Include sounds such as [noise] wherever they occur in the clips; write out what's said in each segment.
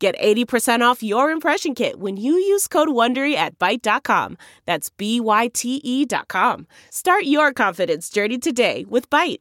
Get 80% off your impression kit when you use code WONDERY at Byte.com. That's B-Y-T-E dot com. Start your confidence journey today with Byte.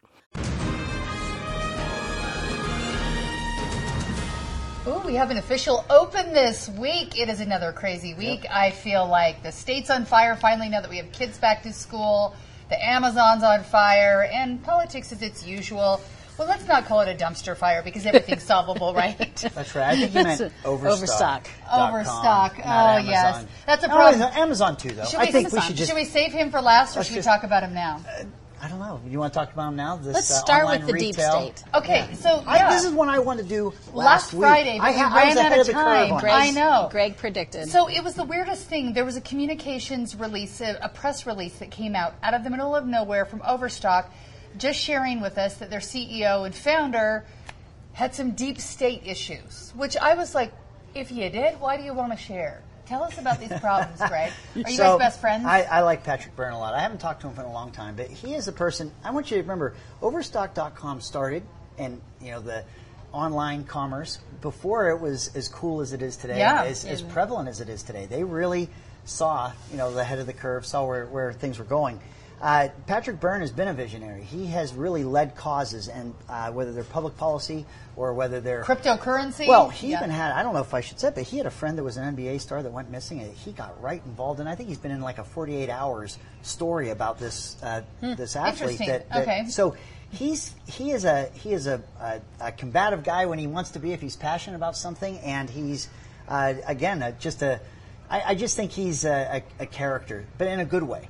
Ooh, we have an official open this week. It is another crazy week. I feel like the state's on fire finally now that we have kids back to school. The Amazon's on fire, and politics is its usual. Well, let's not call it a dumpster fire because everything's solvable, right? [laughs] That's right. I think you meant overstock. Overstock. not Oh, yes. That's a No, problem. Amazon too, though. Should I we, think we should just. should we save him for last, or Let's should we talk about him now? I don't know. You want to talk about him now? This, Let's uh, start online with the deep state. Okay, so I, this is one I wanted to do last, Last week. Friday, but I, we ha- I ran out of time. on I know. Greg predicted. So it was the weirdest thing. There was a communications release, a, a press release that came out out of the middle of nowhere from Overstock, just sharing with us that their CEO and founder had some deep state issues. Which I was like, if you did, why do you want to share? Tell us about these problems, Greg. [laughs] Are you So, guys best friends? I, I like Patrick Byrne a lot. I haven't talked to him for a long time, but he is a person. I want you to remember, Overstock.com started, and you know the online commerce before it was as cool as it is today, Yeah. as, as prevalent as it is today. They really saw, you know, the head of the curve, saw where, where things were going. Uh, Patrick Byrne has been a visionary. He has really led causes, and uh, whether they're public policy or whether they're Cryptocurrency? Well, he Yeah. even had, I don't know if I should say but he had a friend that was an NBA star that went missing, and he got right involved. And I think he's been in like a 48 hours story about this uh, this athlete. Hmm. That, that- Okay. So he's he is a he is a, a, a combative guy when he wants to be if he's passionate about something, and he's uh, again uh, just a. I, I just think he's a, a, a character, but in a good way.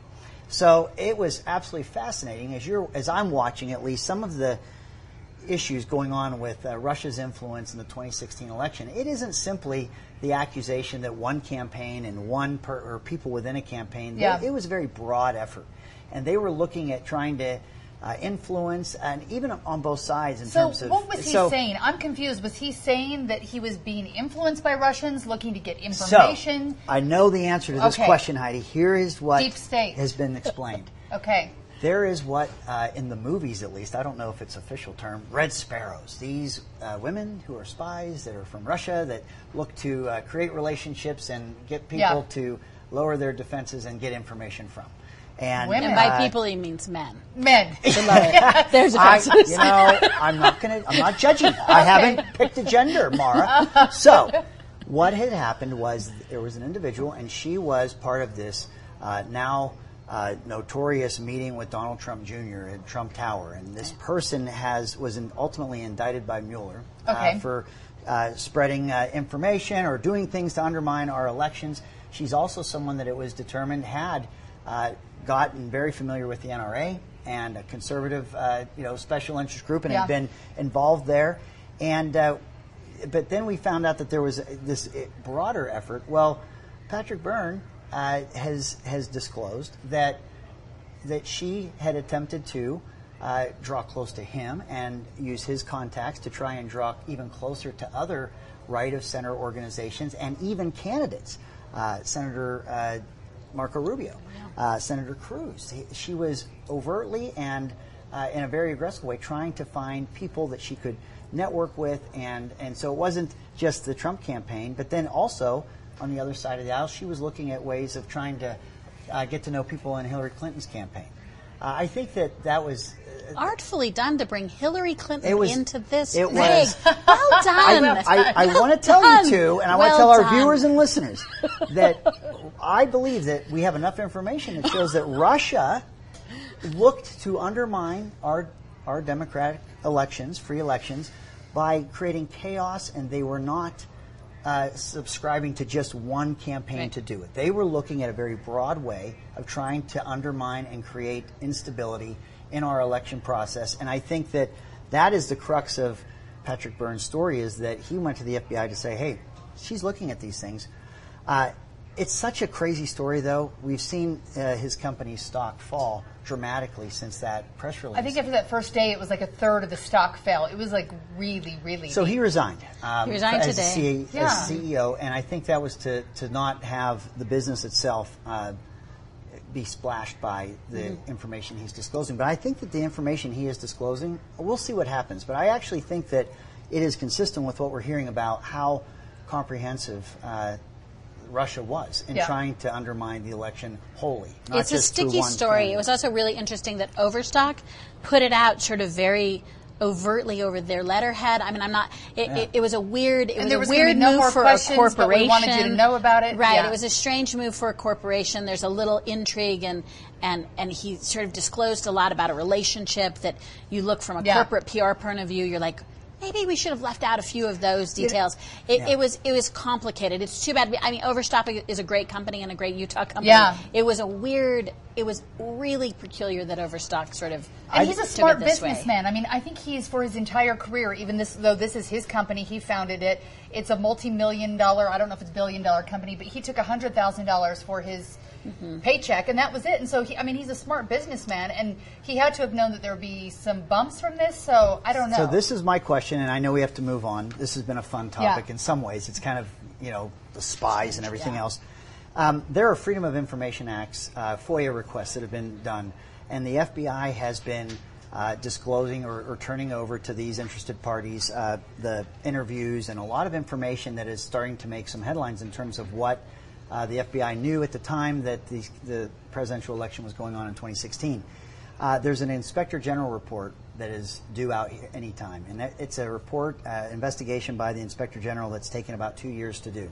So it was absolutely fascinating as you're as I'm watching at least some of the issues going on with uh, Russia's influence in the 2016 election. It isn't simply the accusation that one campaign and one per, or people within a campaign. They- Yeah. it was a very broad effort, and they were looking at trying to uh, influence, and even on both sides in So terms of. what was he so- saying? I'm confused. Was he saying that he was being influenced by Russians, looking to get information? So? I know the answer to this Okay. question, Heidi. Here is what Deep state. has been explained. [laughs] okay. There is what, uh, in the movies at least, I don't know if it's official term, red sparrows. These uh, women who are spies that are from Russia that look to uh, create relationships and get people Yeah. to lower their defenses and get information from. And, Women. and by uh, people, he means men. Men. [laughs] There's a I, difference. you know, I'm not gonna. I'm not judging. I haven't picked a gender, Maura. [laughs] So, what had happened was there was an individual, and she was part of this uh, now uh, notorious meeting with Donald Trump Jr. at Trump Tower, and this person has was in, ultimately indicted by Mueller Okay. uh, for uh, spreading uh, information or doing things to undermine our elections. She's also someone that it was determined had uh, gotten very familiar with the NRA and a conservative, uh, you know, special interest group, and Yeah. had been involved there. And uh, but then we found out that there was this broader effort. Well, Patrick Byrne uh, has has disclosed that that she had attempted to uh, draw close to him and use his contacts to try and draw even closer to other right of center organizations and even candidates. Uh, Senator uh, Marco Rubio, uh, Senator Cruz. He, she was overtly and uh, in a very aggressive way trying to find people that she could network with, and, and so it wasn't just the Trump campaign, but then also on the other side of the aisle, she was looking at ways of trying to uh, get to know people in Hillary Clinton's campaign. Uh, I think that that was. Artfully done to bring Hillary Clinton was- into this. it was- [laughs] well done. I, I, want to tell Done. you too, and I want to tell our done. viewers and listeners [laughs] that I believe that we have enough information that shows that Russia looked to undermine our our democratic elections, free elections, by creating chaos, and they were not uh, subscribing to just one campaign Right. to do it. They were looking at a very broad way of trying to undermine and create instability in our election process. And I think that that is the crux of Patrick Byrne's story is that he went to the FBI to say, hey, she's looking at these things. Uh, it's such a crazy story, though. We've seen uh, his company's stock fall dramatically since that press release. I think after that first day, it was like a third of the stock fell. It was like really, really. So deep. he resigned. Um, He resigned as, today. C- Yeah. as CEO, and I think that was to, to not have the business itself uh, be splashed by the Mm-hmm. information he's disclosing. But I think that the information he is disclosing, we'll see what happens. But I actually think that it is consistent with what we're hearing about how comprehensive. Uh, Russia was in Yeah. trying to undermine the election wholly. Not it's a just through sticky one story. candidate. It was also really interesting that Overstock put it out sort of very overtly over their letterhead. I mean, I'm not. It, it, it was a weird. It was there a was gonna weird no move more for questions, a but we corporation. wanted you to know about it. Right. Yeah. It was a strange move for a corporation. There's a little intrigue, and and and he sort of disclosed a lot about a relationship that you look from a Yeah. corporate PR point of view. You're like. Maybe we should have left out a few of those details. It, Yeah. it was it was complicated. It's too bad. I mean, Overstock is a great company and a great Utah company. Yeah. It was a weird. It was really peculiar that Overstock sort of. And he's a smart businessman. I mean, I think he's for his entire career, even this though this is his company, he founded it. It's a multi-million dollar, I don't know if it's billion dollar company, but he took hundred thousand dollars for his Mm-hmm. paycheck, and that was it. And so, he, I mean, he's a smart businessman, and he had to have known that there would be some bumps from this. So I don't know. So this is my question, and I know we have to move on. This has been a fun topic Yeah. in some ways. It's kind of you know the spies and everything else. Um, there are Freedom of Information Acts uh, FOIA requests that have been done, and the FBI has been uh, disclosing or, or turning over to these interested parties uh, the interviews and a lot of information that is starting to make some headlines in terms of what uh, the FBI knew at the time that the, the presidential election was going on in 2016. Uh, there's an inspector general report that is due out anytime, and that, it's a report uh, investigation by the inspector general that's taken about two years to do.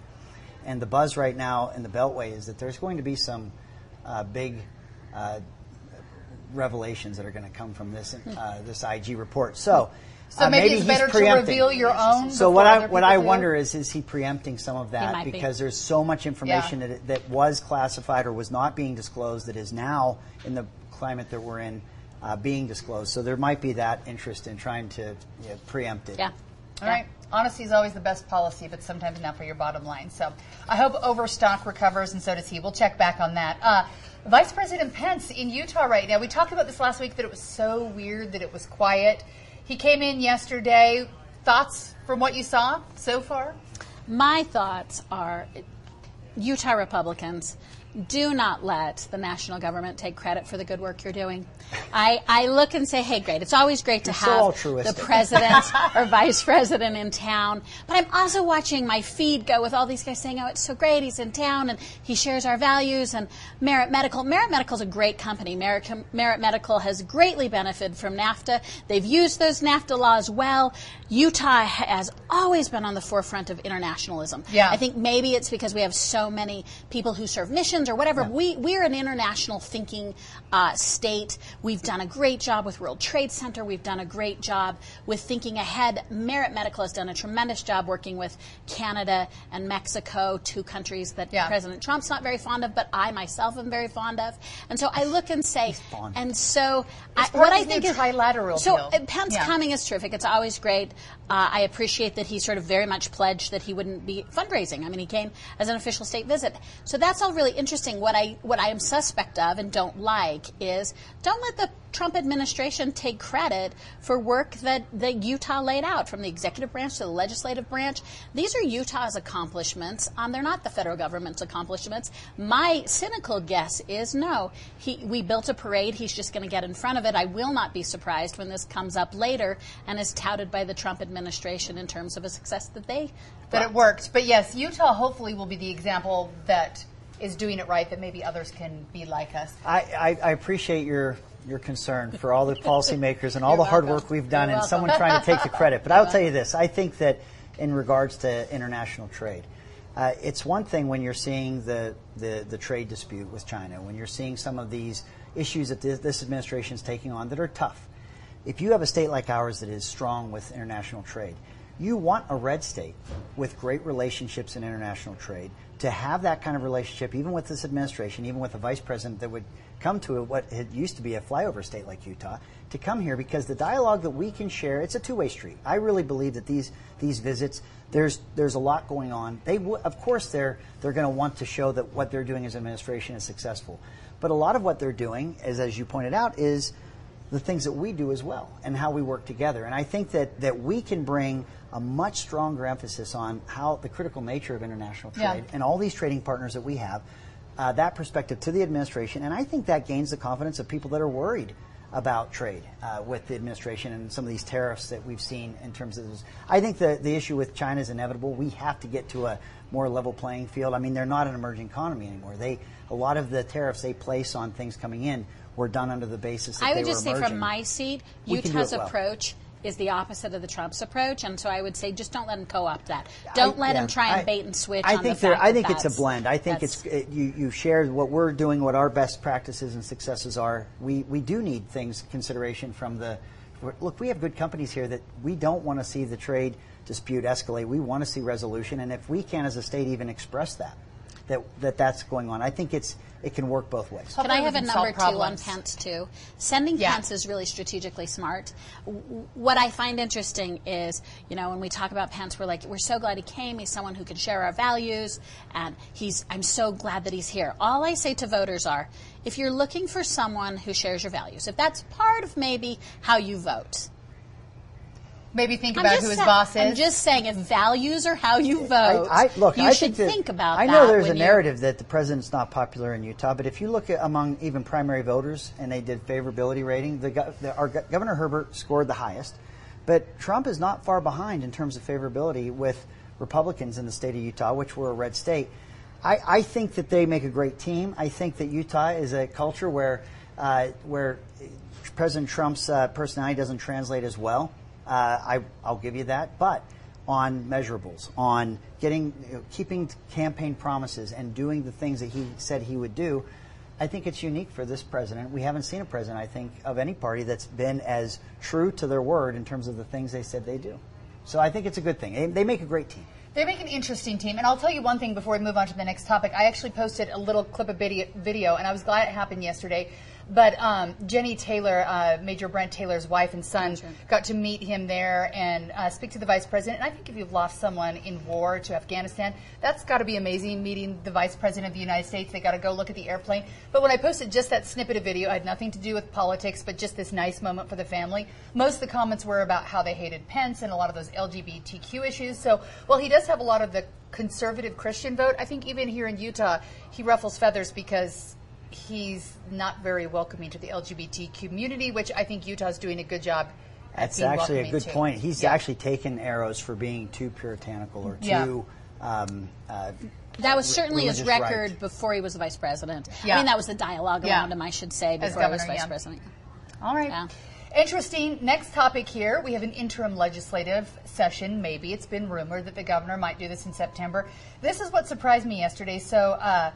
And the buzz right now in the Beltway is that there's going to be some uh, big uh, revelations that are going to come from this uh, this IG report. So. So uh, maybe it's he's better to reveal your own So what I what I do? wonder is is he preempting some of that might be. because there's so much information Yeah. that that was classified or was not being disclosed that is now in the climate that we're in uh, being disclosed. So there might be that interest in trying to you know, preempt it. Yeah. All right. Honesty is always the best policy, but sometimes not for your bottom line. So I hope Overstock recovers, and so does he. We'll check back on that. Uh, Vice President Pence in Utah right now. We talked about this last week that it was so weird that it was quiet. He came in yesterday. Thoughts from what you saw so far? My thoughts are Utah Republicans do not let the national government take credit for the good work you're doing. I, I look and say, hey, great. It's always great to You're have altruistic. the president or [laughs] vice president in town. But I'm also watching my feed go with all these guys saying, oh, it's so great. He's in town and he shares our values. And Merit Medical. Merit Medical is a great company. Merit, Merit Medical has greatly benefited from NAFTA. They've used those NAFTA laws well. Utah has always been on the forefront of internationalism. Yeah. I think maybe it's because we have so many people who serve missions or whatever. We we're an international thinking uh, state. We've done a great job with World Trade Center. We've done a great job with thinking ahead. Merit Medical has done a tremendous job working with Canada and Mexico, two countries that Yeah. President Trump's not very fond of, but I myself am very fond of. And so I look and say, and so I, what I think is trilateral So deal. uh, Pence Yeah. coming is terrific. It's always great. Uh, I appreciate that he sort of very much pledged that he wouldn't be fundraising. I mean, he came as an official state visit. So that's all really interesting. What I what I am suspect of and don't like is don't let the Trump administration take credit for work that, that Utah laid out from the executive branch to the legislative branch. These are Utah's accomplishments. Um, they're not the federal government's accomplishments. My cynical guess is no. He, we built a parade. He's just going to get in front of it. I will not be surprised when this comes up later and is touted by the Trump administration in terms of a success that they That it worked. But yes, Utah hopefully will be the example that is doing it right, that maybe others can be like us. I, I, I appreciate your your concern for all the [laughs] policymakers and all You're the hard work we've done You're and welcome. someone trying to take the credit. But I'll tell you this: I think that in regards to international trade, uh, it's one thing when you're seeing the, the the trade dispute with China, when you're seeing some of these issues that this, this administration is taking on that are tough. If you have a state like ours that is strong with international trade, you want a red state with great relationships in international trade to have that kind of relationship, even with this administration, even with a vice president that would come to what had used to be a flyover state like Utah, to come here because the dialogue that we can share, it's a two-way street. I really believe that these these visits, there's there's a lot going on. They w- of course they're they're going to want to show that what they're doing as administration is successful, but a lot of what they're doing, is as you pointed out, is the things that we do as well and how we work together. And I think that, that we can bring a much stronger emphasis on how the critical nature of international trade Yeah. and all these trading partners that we have, uh, that perspective to the administration. And I think that gains the confidence of people that are worried about trade uh, with the administration and some of these tariffs that we've seen in terms of this. I think the, the issue with China is inevitable. We have to get to a more level playing field. I mean, they're not an emerging economy anymore. They a lot of the tariffs they place on things coming in were done under the basis that I would just say emerging. from my seat, We can do Utah's well. approach is the opposite of the Trump's approach, and so I would say just don't let him co-opt that. Don't I- let yeah, him try and I- bait and switch. I think the I that think it's a blend. I think it's it, you. You shared what we're doing, what our best practices and successes are. We we do need things consideration from the. Look, we have good companies here that we don't want to see the trade dispute escalate. We want to see resolution, and if we can, as a state, even express that, that that that's going on. I think it's it can work both ways. Can I have a can solve number two on problems. Pence too? Sending Yeah. Pence is really strategically smart. What I find interesting is, you know, when we talk about Pence, we're like, we're so glad he came. He's someone who can share our values, and he's. I'm so glad that he's here. All I say to voters are, if you're looking for someone who shares your values, if that's part of maybe how you vote, Maybe think I'm about just who his sa- boss is. I'm just saying, if values are how you vote, I, I, look, you I should think, that- think about I that. know there's a when you- narrative that the president's not popular in Utah, but if you look at among even primary voters and they did favorability rating, the, the our gov- Governor Herbert scored the highest, but Trump is not far behind in terms of favorability with Republicans in the state of Utah, which were a red state. I, I think that they make a great team. I think that Utah is a culture where uh, where President Trump's uh, personality doesn't translate as well. Uh, I, I'll give you that, but on measurables, on getting, you know, keeping campaign promises and doing the things that he said he would do, I think it's unique for this president. We haven't seen a president, I think, of any party that's been as true to their word in terms of the things they said they do. So I think it's a good thing. They, they make a great team. They make an interesting team, and I'll tell you one thing before we move on to the next topic. I actually posted a little clip of video, video and I was glad it happened yesterday. But um, Jenny Taylor, uh, Major Brent Taylor's wife and son, got to meet him there and uh, speak to the vice president. And I think if you've lost someone in war to Afghanistan, that's got to be amazing. Meeting the vice president of the United States, they got to go look at the airplane. But when I posted just that snippet of video, I had nothing to do with politics, but just this nice moment for the family. Most of the comments were about how they hated Pence and a lot of those LGBTQ issues. So, while he does have a lot of the conservative Christian vote, I think even here in Utah, he ruffles feathers because he's not very welcoming to the LGBT community, which I think Utah's doing a good job. That's actually a good to. point. He's Yeah. actually taken arrows for being too puritanical or Yeah. too. Um, uh, That was certainly his record right. before he was the vice president. I mean, that was the dialogue Yeah. around him, I should say, As before he was governor, vice yeah. president. All right. Yeah. Interesting. Next topic here. We have an interim legislative session. Maybe it's been rumored that the governor might do this in September. This is what surprised me yesterday. So, uh,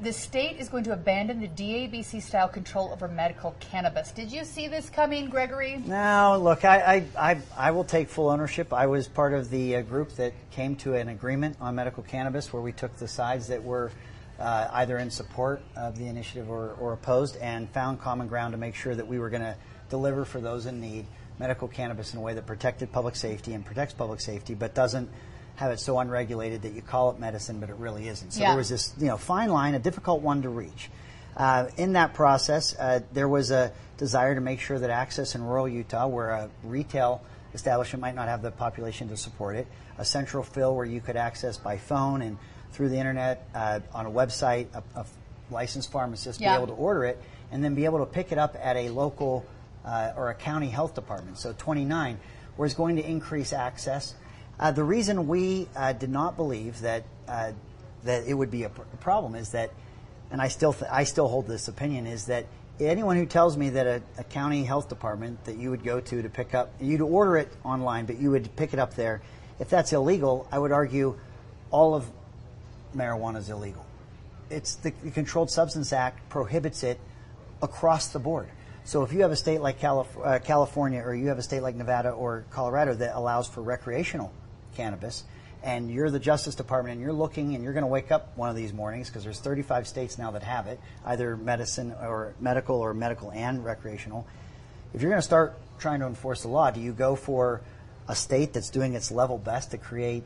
the state is going to abandon the DABC style control over medical cannabis. Did you see this coming, Gregory? No, look, I, I, I, I will take full ownership. I was part of the uh, group that came to an agreement on medical cannabis where we took the sides that were uh, either in support of the initiative or, or opposed and found common ground to make sure that we were going to deliver for those in need medical cannabis in a way that protected public safety and protects public safety, but doesn't have it so unregulated that you call it medicine, but it really isn't. So Yeah. there was this you know fine line, a difficult one to reach. Uh, in that process, uh, there was a desire to make sure that access in rural Utah, where a retail establishment might not have the population to support it, a central fill where you could access by phone and through the internet uh, on a website, a, a licensed pharmacist Yeah. be able to order it, and then be able to pick it up at a local uh, or a county health department. So 29 was going to increase access. Uh, the reason we uh, did not believe that uh, that it would be a, pr- a problem is that, and I still th- I still hold this opinion is that anyone who tells me that a, a county health department that you would go to to pick up you'd order it online but you would pick it up there, if that's illegal, I would argue all of marijuana is illegal. It's the, the Controlled Substance Act prohibits it across the board. So if you have a state like Calif- uh, California or you have a state like Nevada or Colorado that allows for recreational cannabis, and you're the Justice Department and you're looking and you're going to wake up one of these mornings because there's 35 states now that have it, either medicine or medical or medical and recreational. If you're going to start trying to enforce the law, do you go for a state that's doing its level best to create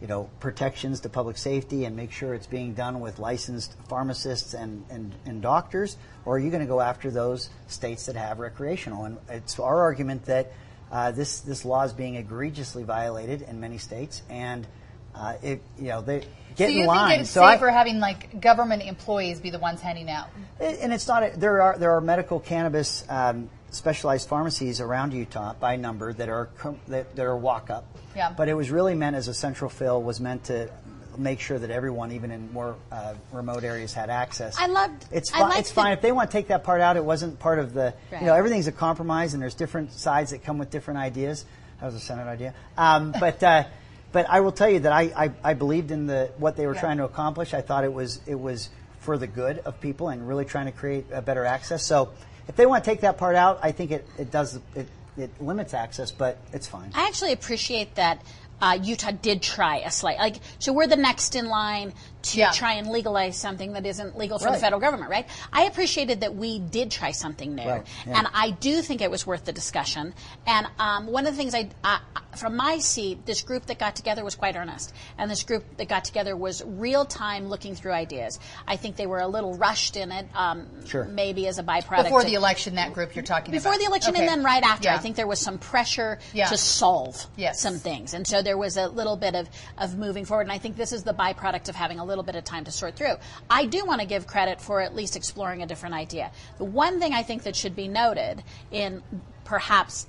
you know, protections to public safety and make sure it's being done with licensed pharmacists and, and, and doctors, or are you going to go after those states that have recreational? And it's our argument that uh, this this law is being egregiously violated in many states, and uh, it you know they get so you in line. think it's so I- safer having like government employees be the ones handing out? and it's not. A, there are there are medical cannabis um, specialized pharmacies around Utah by number that are that, that are walk up. Yeah. But it was really meant as a central fill. Was meant to make sure that everyone, even in more uh, remote areas, had access. I loved- It's I fine. liked It's fine if they want to take that part out. It wasn't part of the. Right. You know, everything's a compromise, and there's different sides that come with different ideas. That was a Senate idea. Um, but. Uh, but I will tell you that I, I, I believed in the what they were Yeah. trying to accomplish. I thought it was it was for the good of people and really trying to create a better access. So if they want to take that part out, I think it, it does it, it limits access, but it's fine. I actually appreciate that uh, Utah did try a slight like so we're the next in line to Yeah. try and legalize something that isn't legal for the federal government, right? I appreciated that we did try something new, Right, yeah. and I do think it was worth the discussion. And um, one of the things I, I, from my seat, this group that got together was quite earnest, and this group that got together was real time looking through ideas. I think they were a little rushed in it, um, Sure. maybe as a byproduct Before of- the election, that group you're talking about. before about. the election Okay. and then right after. Yeah. I think there was some pressure to solve Yes. some things. And so there was a little bit of, of moving forward. And I think this is the byproduct of having a little bit of time to sort through. I do want to give credit for at least exploring a different idea. The one thing I think that should be noted in perhaps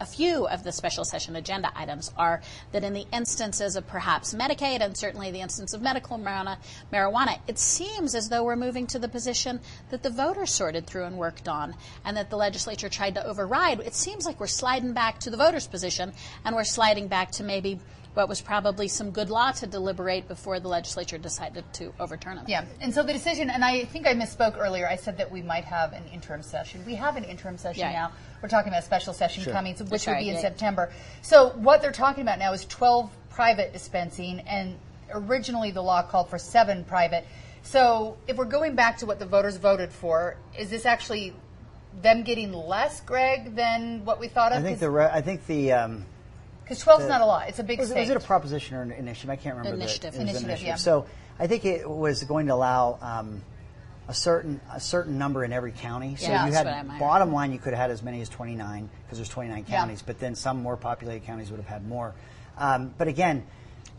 a few of the special session agenda items are that in the instances of perhaps Medicaid and certainly the instance of medical marijuana, marijuana, it seems as though we're moving to the position that the voters sorted through and worked on and that the legislature tried to override. It seems like we're sliding back to the voters' position and we're sliding back to maybe what was probably some good law to deliberate before the legislature decided to overturn it. Yeah, and so the decision, and I think I misspoke earlier. I said that we might have an interim session. We have an interim session Yeah. now. We're talking about a special session Sure. coming, which Sorry, would be in yeah. September. So what they're talking about now is 12 private dispensing, and originally the law called for seven private. So if we're going back to what the voters voted for, is this actually them getting less, Greg, than what we thought of? I think the re- I think the um, because 12 is not a lot. It's a big was, state. was it a proposition or an initiative? I can't remember. the- Initiative. Initiative, yeah. So I think it was going to allow um, a certain a certain number in every county. So Yeah, you had bottom line, you could have had as many as 29 because there's 29 counties, Yeah. but then some more populated counties would have had more. Um, but again,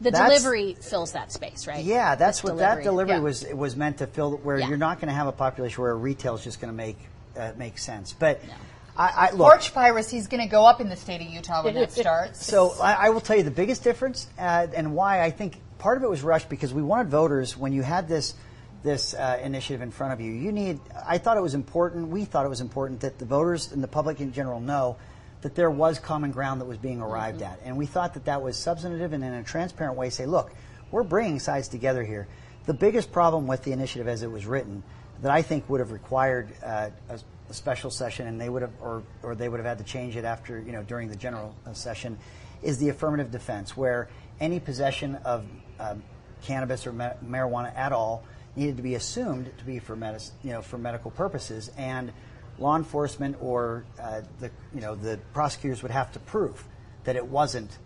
The delivery fills that space, right? Yeah, that's what that delivery yeah. was it was meant to fill. Where you're not going to have a population where retail is just going to make uh, make sense. But No. I, I look. Porch piracy is going to go up in the state of Utah when that [laughs] starts. So I, I will tell you the biggest difference uh, and why I think part of it was rushed because we wanted voters when you had this this uh, initiative in front of you. You need. I thought it was important. We thought it was important that the voters and the public in general know that there was common ground that was being arrived at, and we thought that that was substantive and in a transparent way. Say, look, we're bringing sides together here. The biggest problem with the initiative as it was written that I think would have required uh, a, a special session, and they would have, or, or they would have had to change it after, you know, during the general uh, session, is the affirmative defense, where any possession of um, cannabis or ma- marijuana at all needed to be assumed to be for medicine, you know, for medical purposes, and law enforcement or uh, the, you know, the prosecutors would have to prove that it wasn't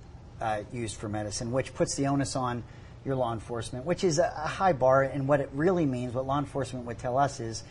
uh, used for medicine, which puts the onus on your law enforcement, which is a, a high bar. And what it really means, what law enforcement would tell us is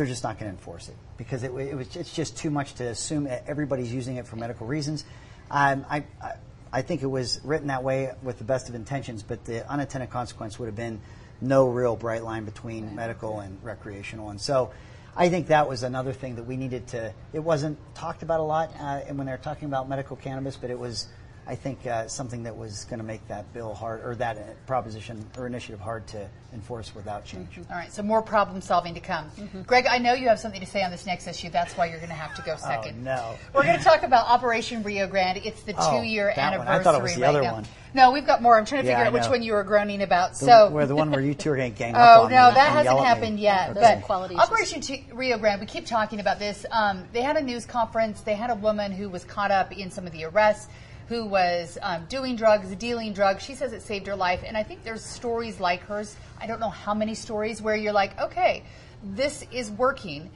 they're just not going to enforce it because it, it was, it's just too much to assume that everybody's using it for medical reasons. Um, I, I, I think it was written that way with the best of intentions, but the unintended consequence would have been no real bright line between medical and recreational. And so I think that was another thing that we needed to, it wasn't talked about a lot uh, when they were talking about medical cannabis, but it was, I think uh, something that was going to make that bill hard or that uh, proposition or initiative hard to enforce without change. All right, so more problem solving to come. Greg, I know you have something to say on this next issue. That's why you're going to have to go second. no. We're going to talk about Operation Rio Grande. It's the Oh, two-year that one. anniversary I thought it was the right other now. one. No, we've got more. I'm trying to Yeah, figure I out which one you were groaning about. The- so, where the one where you two are going to gang up Oh on me no, and that yell hasn't at me. happened yet. Those are But quality. Operation T- Rio Grande, we keep talking about this. Um, they had a news conference. They had a woman who was caught up in some of the arrests, who was um, doing drugs, dealing drugs. She says it saved her life, and I think there's stories like hers. I don't know how many stories where you're like, okay, this is working.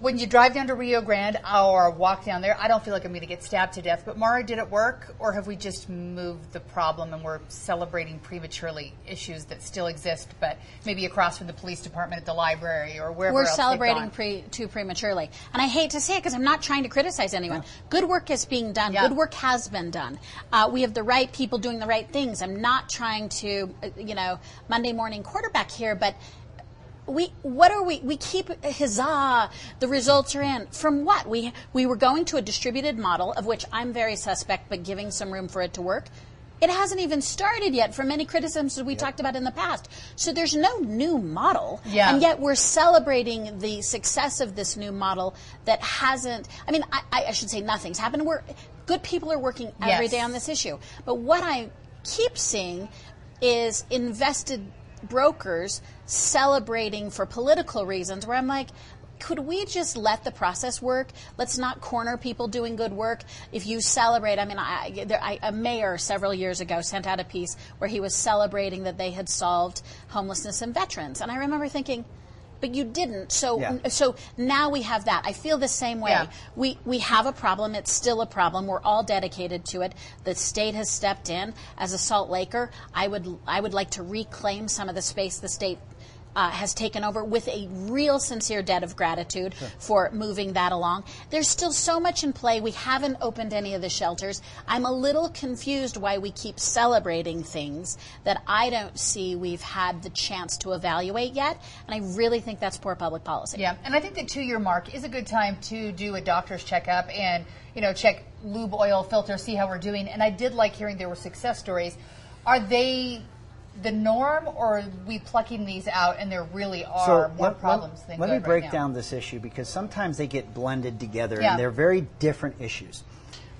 When you drive down to Rio Grande or walk down there, I don't feel like I'm going to get stabbed to death. But Maura, did it work, or have we just moved the problem and we're celebrating prematurely issues that still exist, but maybe across from the police department at the library or wherever We're celebrating pre, too prematurely. And I hate to say it because I'm not trying to criticize anyone. Good work is being done. Yeah. Good work has been done. Uh, we have the right people doing the right things. I'm not trying to, uh, you know, Monday morning quarterback here, but we what are we we keep huzzah the results are in. From what? We we were going to a distributed model of which i'm very suspect but giving some room for it to work. It hasn't even started yet from many criticisms we talked about in the past. So there's no new model. Yeah. and yet we're celebrating the success of this new model that hasn't i mean i, I should say nothing's happened. We're good people are working every Yes. day on this issue. But what i keep seeing is invested brokers celebrating for political reasons where I'm like, could we just let the process work? Let's not corner people doing good work. If you celebrate, I mean, I, there, I, a mayor several years ago sent out a piece where he was celebrating that they had solved homelessness in veterans. And I remember thinking, but you didn't. So, Yeah. so now we have that. I feel the same way. Yeah. We we have a problem. It's still a problem. We're all dedicated to it. The state has stepped in. As a Salt Laker, I would I would like to reclaim some of the space the state. Uh, has taken over with a real sincere debt of gratitude for moving that along. There's still so much in play. We haven't opened any of the shelters. I'm a little confused why we keep celebrating things that I don't see we've had the chance to evaluate yet. And I really think that's poor public policy. Yeah, and I think the two-year mark is a good time to do a doctor's checkup and you know check lube oil filter, see how we're doing. And I did like hearing there were success stories. Are they the norm, or are we plucking these out and there really are more let- problems let, than let me break right down this issue because sometimes they get blended together Yeah. and they're very different issues.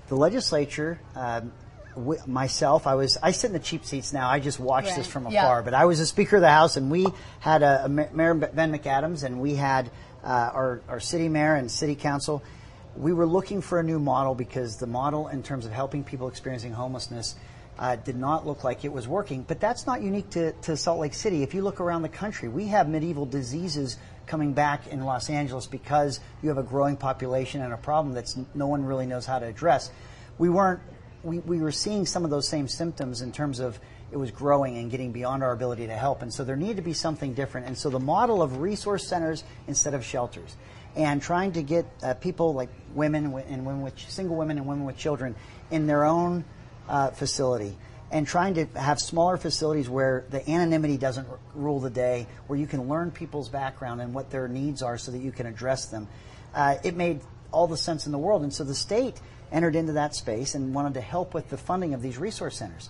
The legislature, um, myself, I was I sit in the cheap seats now. I just watch this Right. from Yeah. afar. But I was the Speaker of the House, and we had a, a Mayor Ben McAdams, and we had uh, our our city mayor and city council. We were looking for a new model because the model, in terms of helping people experiencing homelessness, uh, did not look like it was working. But that's not unique to, to Salt Lake City. If you look around the country, we have medieval diseases coming back in Los Angeles because you have a growing population and a problem that no one really knows how to address. We weren't. We, we were seeing some of those same symptoms in terms of it was growing and getting beyond our ability to help. And so there needed to be something different. And so the model of resource centers instead of shelters and trying to get uh, people like women and women with single women and women with children in their own uh, facility and trying to have smaller facilities where the anonymity doesn't r- rule the day, where you can learn people's background and what their needs are so that you can address them. Uh, it made all the sense in the world. And so the state entered into that space and wanted to help with the funding of these resource centers.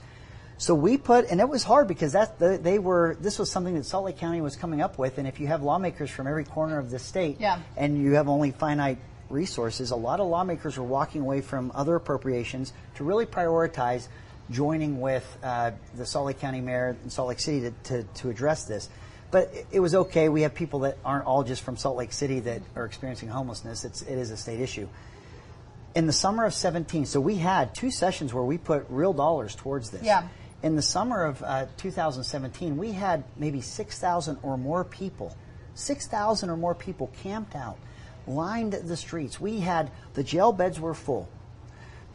So we put, and it was hard because that they were. This was something that Salt Lake County was coming up with, and if you have lawmakers from every corner of the state, Yeah. and you have only finite resources, a lot of lawmakers were walking away from other appropriations to really prioritize joining with uh, the Salt Lake County mayor and Salt Lake City to, to, to address this. But it- it was okay. We have people that aren't all just from Salt Lake City that are experiencing homelessness. It's, it is a state issue in the summer of 17, so we had two sessions where we put real dollars towards this. Yeah. In the summer of uh, 2017, we had maybe 6,000 or more people, 6,000 or more people camped out, lined the streets. We had, the jail beds were full.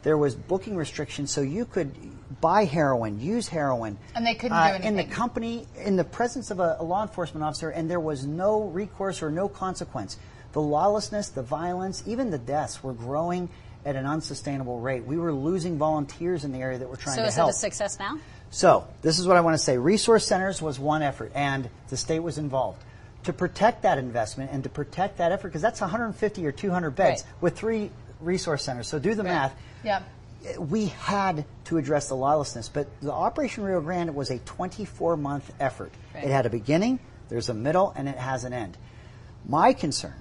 There was booking restrictions, so you could buy heroin, use heroin. And they couldn't uh, do anything In the company, in the presence of a, a law enforcement officer, and there was no recourse or no consequence. The lawlessness, the violence, even the deaths were growing at an unsustainable rate. We were losing volunteers in the area that were trying So to help. So is it a success now? So, this is what I want to say. Resource centers was one effort, and the state was involved. To protect that investment and to protect that effort, because that's 150 or 200 beds Right. with three resource centers. So, do the math. Yeah. we had to address the lawlessness, but the Operation Rio Grande was a 24 month effort. Right. It had a beginning, there's a middle, and it has an end. My concern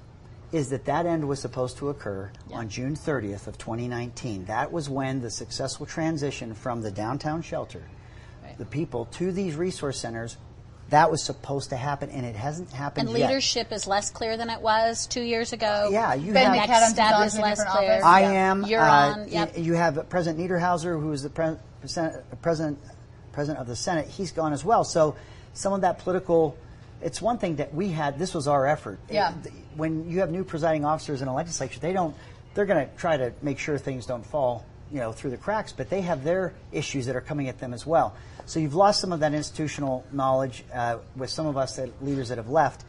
is that that end was supposed to occur on June 30th of 2019. That was when the successful transition from the downtown shelter, Right. the people to these resource centers, that was supposed to happen, and it hasn't happened And yet. leadership is less clear than it was two years ago. Yeah, you Ben have. McAdams Next is step is less different clear. I Yeah. am. You're uh, on, yep. You have President Niederhauser, who is the pre- president, president, president of the Senate. He's gone as well. So some of that political. It's one thing that we had. This was our effort. Yeah. It- when you have new presiding officers in a legislature, they don't. They're going to try to make sure things don't fall, you know, through the cracks. But they have their issues that are coming at them as well. So you've lost some of that institutional knowledge uh, with some of us that leaders that have left.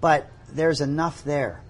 But there's enough there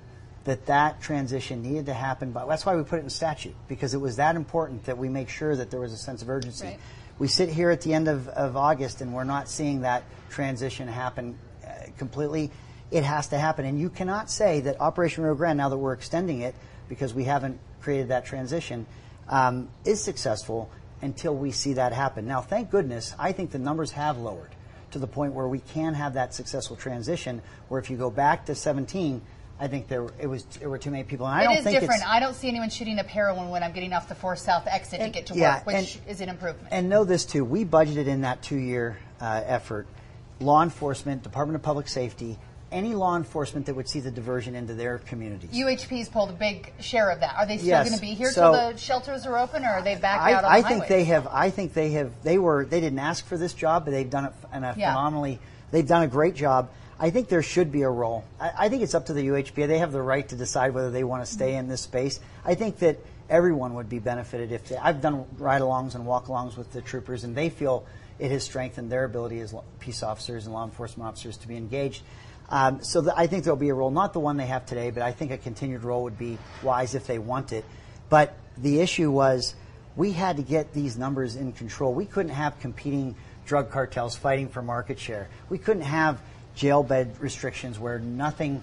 that that transition needed to happen. But that's why we put it in statute because it was that important that we make sure that there was a sense of urgency. Right. We sit here at the end of, of August and we're not seeing that transition happen uh, completely. It has to happen, and you cannot say that Operation Rio Grande, now that we're extending it because we haven't created that transition, um, is successful until we see that happen. Now, thank goodness, I think the numbers have lowered to the point where we can have that successful transition. Where if you go back to 17, I think there it was there were too many people, and I It don't is think different. I don't see anyone shooting up heroin when I'm getting off the 4 South exit to get to yeah, work, which and- is an improvement. And know this too: we budgeted in that two-year uh, effort, law enforcement, Department of Public Safety, any law enforcement that would see the diversion into their communities. UHP's pulled a big share of that. Are they still Yes. going to be here So- till the shelters are open, or are they back I, out on I the think they have. I think they have. They were. They didn't ask for this job, but they've done it in a Yeah. phenomenally. They've done a great job. I think there should be a role. I, I think it's up to the UHPA. They have the right to decide whether they want to stay in this space. I think that everyone would be benefited if they, I've done ride-alongs and walk-alongs with the troopers, and they feel it has strengthened their ability as peace officers and law enforcement officers to be engaged. Um, so the, I think there'll be a role, not the one they have today, but I think a continued role would be wise if they want it. But the issue was we had to get these numbers in control. We couldn't have competing drug cartels fighting for market share. We couldn't have jail bed restrictions where nothing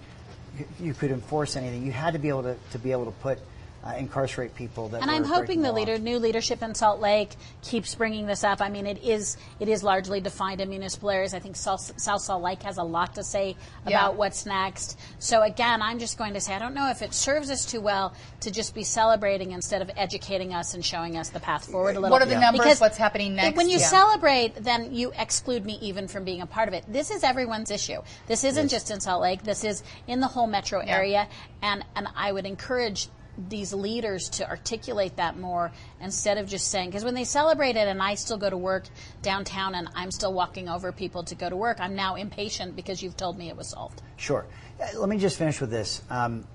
you could enforce anything. You had to be able to, to be able to put uh, incarcerate people that And I'm hoping breaking the law. leader, new leadership in Salt Lake keeps bringing this up. I mean, it is it is largely defined in municipal areas. I think South, South Salt Lake has a lot to say about Yeah. what's next. So again, I'm just going to say I don't know if it serves us too well to just be celebrating instead of educating us and showing us the path forward a little. What are the Yeah. numbers? Because What's happening it- next? When you Yeah. celebrate, then you exclude me even from being a part of it. This is everyone's issue. This isn't just in Salt Lake. This is in the whole metro Yeah. area, and and I would encourage these leaders to articulate that more instead of just saying because when they celebrate it and I still go to work downtown and I'm still walking over people to go to work, I'm now impatient because you've told me it was solved. Sure. Uh, Let me just finish with this. Um,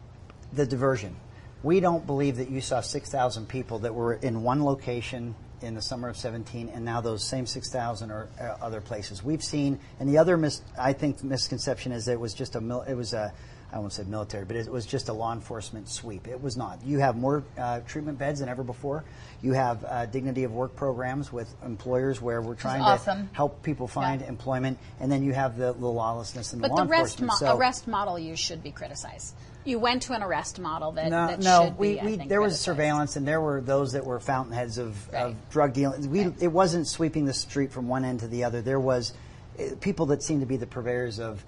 the diversion. We don't believe that you saw 6,000 people that were in one location in the summer of 17, and now those same 6,000 are uh, other places. We've seen, and the other, mis- I think, misconception is that it was just a, mil- it was a, I won't say military, but it was just a law enforcement sweep. It was not. You have more uh, treatment beds than ever before. You have uh, dignity of work programs with employers where we're trying awesome. to help people find Yeah. employment, and then you have the, the lawlessness and But the law the enforcement. mo- So- arrest model you should be criticized. You went to an arrest model that, no, that no. should we, be. We think, there was criticized. surveillance, and there were those that were fountainheads of, Right. of drug dealing. We Right. it wasn't sweeping the street from one end to the other. There was uh, people that seemed to be the purveyors of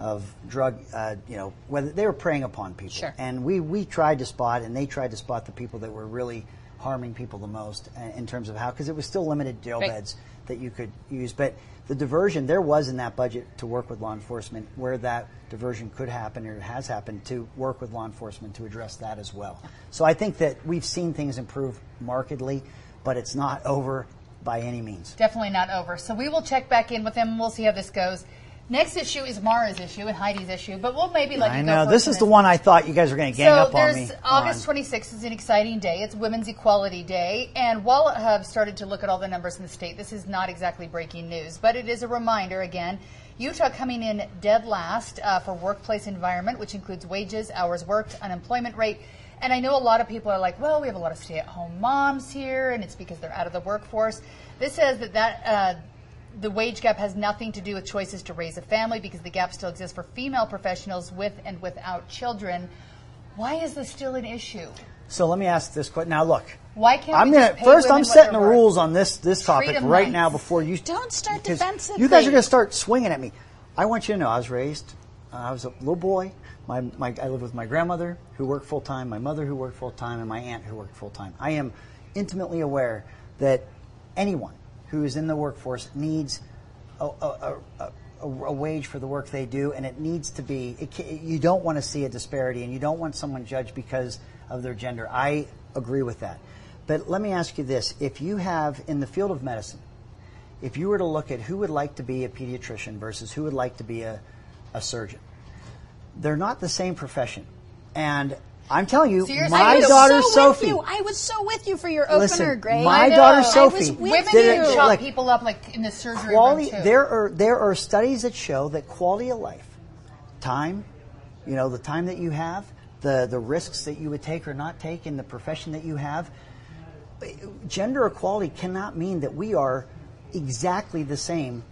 of drug. Uh, you know, whether they were preying upon people, Sure. and we we tried to spot, and they tried to spot the people that were really harming people the most uh, in terms of how because it was still limited jail Right. beds that you could use, but. The diversion there was in that budget to work with law enforcement, where that diversion could happen or has happened to work with law enforcement to address that as well. So I think that we've seen things improve markedly, but it's not over by any means. Definitely not over. So we will check back in with them. and We'll see how this goes. Next issue is Maura's issue and Heidi's issue, but we'll maybe let I you know this is the one I thought you guys were going to gang so up on there's me. August 26th is an exciting day. It's Women's Equality Day, and while I have started to look at all the numbers in the state, this is not exactly breaking news, but it is a reminder again. Utah coming in dead last uh, for workplace environment, which includes wages, hours worked, unemployment rate. And I know a lot of people are like, well, we have a lot of stay-at-home moms here, and it's because they're out of the workforce. This says that that uh, the wage gap has nothing to do with choices to raise a family because the gap still exists for female professionals with and without children. Why is this still an issue? So let me ask this question. Now, look. Why can't I'm we gonna just pay first? women I'm setting the worth? rules on this this topic Treat 'em right nice. now before you Don't start because defensively. You guys are going to start swinging at me. I want you to know I was raised. Uh, I was a little boy. My, my I lived with my grandmother who worked full time, my mother who worked full time, and my aunt who worked full time. I am intimately aware that anyone who is in the workforce needs a, a, a, a, wage for the work they do, and it needs to be. It, you don't want to see a disparity, and you don't want someone judged because of their gender. I agree with that. But let me ask you this: If you have in the field of medicine, if you were to look at who would like to be a pediatrician versus who would like to be a, a surgeon, they're not the same profession. And I'm telling you, you're my I was daughter so Sophie. With you. I was so with you for your opener, Listen, Greg. my know. daughter I Sophie was with Women did it chop like people up like in the surgery quality. room too. There are there are studies that show that quality of life, time, you know, the time that you have, the the risks that you would take or not take in the profession that you have. Gender equality cannot mean that we are exactly the same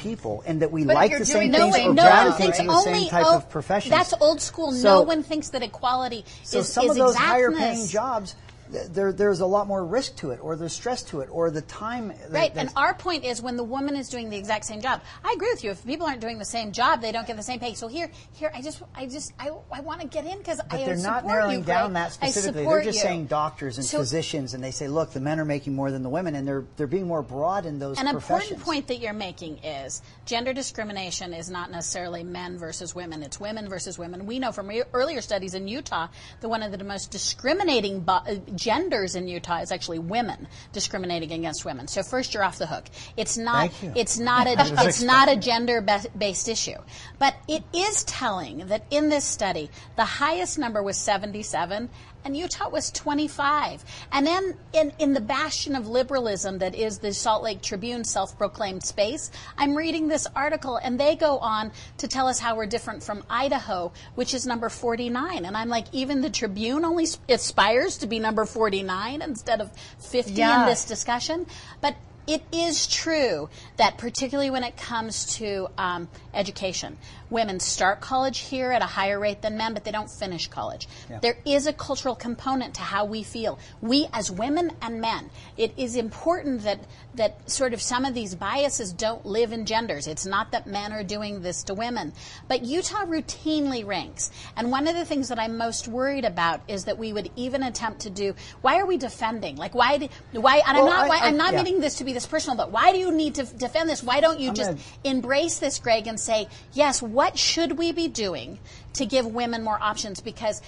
people and that we But like the same things or no gravitate to the same type of professions. That's old school. no one thinks that equality so is, some is of those exactness. higher paying jobs, there, there's a lot more risk to it, or there's stress to it, or the time. that- Right, and our point is when the woman is doing the exact same job. I agree with you. If people aren't doing the same job, they don't get the same pay. So here, here, I just, I just, I, I want to get in because I But they're not narrowing you, down that specifically. They're just you. saying doctors and So- physicians, and they say, look, the men are making more than the women, and they're they're being more broad in those An professions. important point that you're making is gender discrimination is not necessarily men versus women. It's women versus women. We know from re- earlier studies in Utah that one of the most discriminating bo- uh, genders in Utah is actually women discriminating against women. So first, you're off the hook. It's not. It's not a. [laughs] it's not a gender-based issue, but it is telling that in this study the highest number was 77 and Utah was 25. And then in, in the bastion of liberalism that is the Salt Lake Tribune self proclaimed space, I'm reading this article and they go on to tell us how we're different from Idaho, which is number 49. And I'm like, even the Tribune only aspires to be number 49 instead of 50 Yeah. in this discussion. But it is true that particularly when it comes to um, education, women start college here at a higher rate than men, but they don't finish college. There is a cultural component to how we feel. We, as women and men, it is important that that sort of some of these biases don't live in genders. It's not that men are doing this to women, but Utah routinely ranks. And one of the things that I'm most worried about is that we would even attempt to do. Why are we defending? Like why? Do, why? And I'm not. I- why, I- I'm not yeah. meaning this to be this personal, but why do you need to defend this? Why don't you I'm just gonna- embrace this, Greg, and say, yes, what should we be doing to give women more options? Because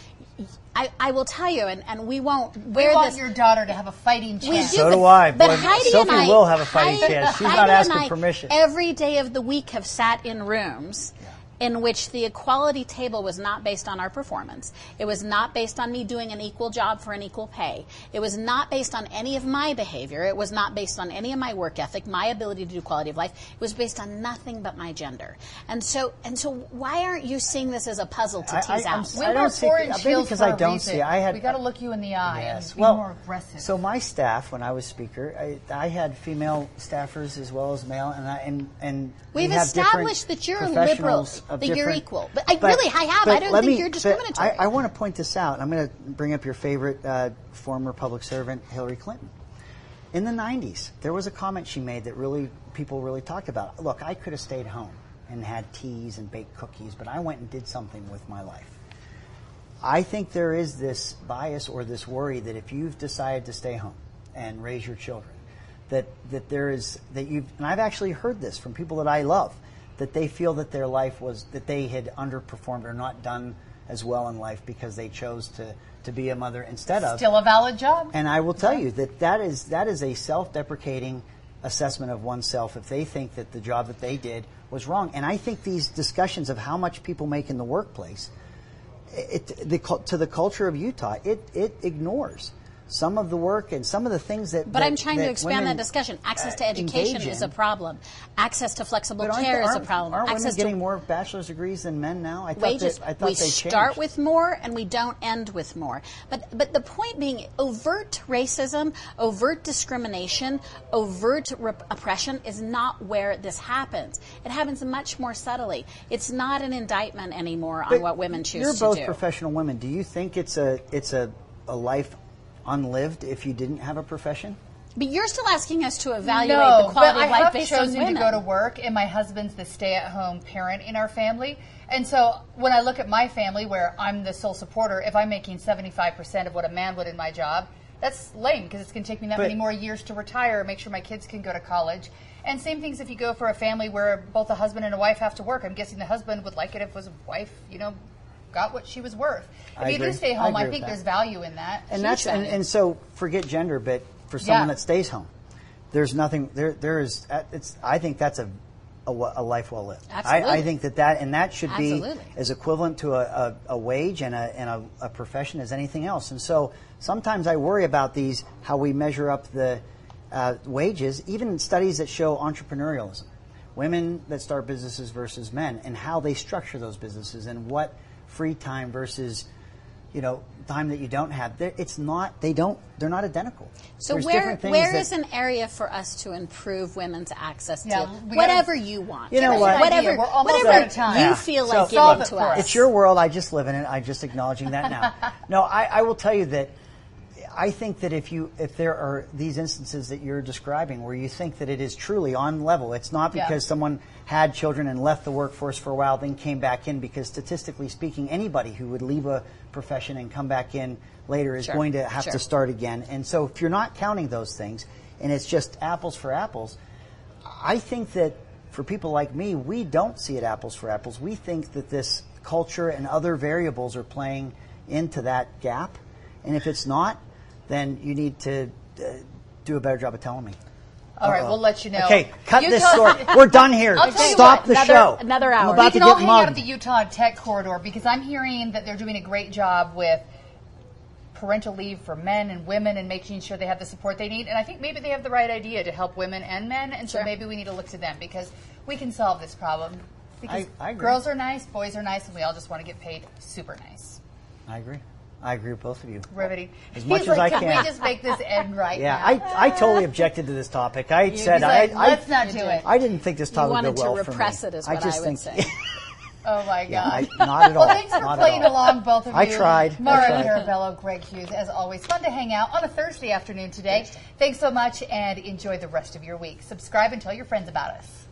I, I will tell you, and, and we won't we want this. your daughter to have a fighting We chance. do, So but, do I. But Boy, Heidi Sophie and I will have a fighting Heidi- chance. She's Heidi not and asking I permission. Every day of the week have sat in rooms in which the equality table was not based on our performance. It was not based on me doing an equal job for an equal pay. It was not based on any of my behavior. It was not based on any of my work ethic, my ability to do quality of life. It was based on nothing but my gender. And so, and so, why aren't you seeing this as a puzzle to I- tease I- I'm out? s- We I wear don't see- orange maybe shields because I don't reason. see- I had- we got to look you in the eye Yes. and be well, more aggressive. So my staff, when I was speaker, I, I had female staffers as well as male, and I, and and we We've different established that you're a liberal, of that you're equal. But I really- I have. I don't think me- you're but discriminatory. I, I want to point this out. I'm going to bring up your favorite uh, former public servant, Hillary Clinton. In the 90s, there was a comment she made that really people really talked about. Look, I could have stayed home and had teas and baked cookies, but I went and did something with my life. I think there is this bias or this worry that if you've decided to stay home and raise your children, that that there is that you've and I've actually heard this from people that I love that they feel that their life was that they had underperformed or not done as well in life because they chose to to be a mother instead of Still a valid job. and I will tell you that that is that is a self-deprecating assessment of oneself if they think that the job that they did was wrong. And I think these discussions of how much people make in the workplace, it, the, to the culture of Utah, it it ignores some of the work and some of the things that. But that- I'm trying to expand that discussion. Access to uh, education is a problem. Access to flexible care is a problem. Aren't Access women getting more bachelor's degrees than men now? I thought wages. that I thought we they start changed. with more and we don't end with more. But but the point being, overt racism, overt discrimination, overt oppression is not where this happens. It happens much more subtly. It's not an indictment anymore on But what women choose You're both professional women. Do you think it's a it's a, a life unlived if you didn't have a profession? But you're still asking us to evaluate no, the quality but of life I have based on chosen women. to go to work, and my husband's the stay-at-home parent in our family. And so when I look at my family, where I'm the sole supporter, if I'm making 75% of what a man would in my job, that's lame because it's going to take me that But- many more years to retire, make sure my kids can go to college. And same things if you go for a family where both a husband and a wife have to work. I'm guessing the husband would like it if his wife, you know, got what she was worth. If I you agree. do stay home, I, with think there's value in that. and Huge that's and, and so forget gender, but for someone Yeah. that stays home, there's nothing there. There is uh, it's. I think that's a a, a life well lived. I, I think that that and that should Absolutely. be as equivalent to a, a, a wage and, a, and a, profession as anything else. And so sometimes I worry about these how we measure up the uh, wages, even studies that show entrepreneurialism, women that start businesses versus men, and how they structure those businesses and what free time versus you know time that you don't have. They're, it's not. They don't. They're not identical. So There's where different things where that- is an area for us to improve women's access Yeah, to we gotta- whatever you want? You know what? Whatever, idea. We're almost whatever time. you Yeah. feel So- like Solve giving it to us. us. It's your world. I just live in it. I'm just acknowledging that now. [laughs] no, I, I will tell you that I think that if you if there are these instances that you're describing where you think that it is truly on level, it's not Yeah. because someone had children and left the workforce for a while, then came back in. Because statistically speaking, anybody who would leave a profession and come back in later is Sure. going to have Sure. to start again. And so, if you're not counting those things, and it's just apples for apples, I think that for people like me, we don't see it apples for apples. We think that this culture and other variables are playing into that gap. And if it's not, then you need to uh, do a better job of telling me. All right, Uh-oh. we'll let you know. Okay, cut this Utah- short. [laughs] We're done here. I'll tell you Stop what, the another- show. another I'm hour. about we to can all get hang out at mugged. the Utah Tech Corridor because I'm hearing that they're doing a great job with parental leave for men and women and making sure they have the support they need. And I think maybe they have the right idea to help women and men. And so Sure. maybe we need to look to them because we can solve this problem. Because I- I agree. girls are nice, boys are nice, and we all just want to get paid super nice. I agree. I agree with both of you. Riveting. As much He's as like, I can can. we just make this end right Yeah, now? I, I totally objected to this topic. I He's said like, I, let's I, not do it. I didn't think this topic would wanted go to well for me. repress it is what I just would think, say. [laughs] Oh my Yeah, God! I- not at [laughs] all. well, thanks for Not at playing all. along, both of you. I tried. I Maura tried. Carabello, Greg Hughes, as always, fun to hang out on a Thursday afternoon today. Thanks so much, and enjoy the rest of your week. Subscribe and tell your friends about us.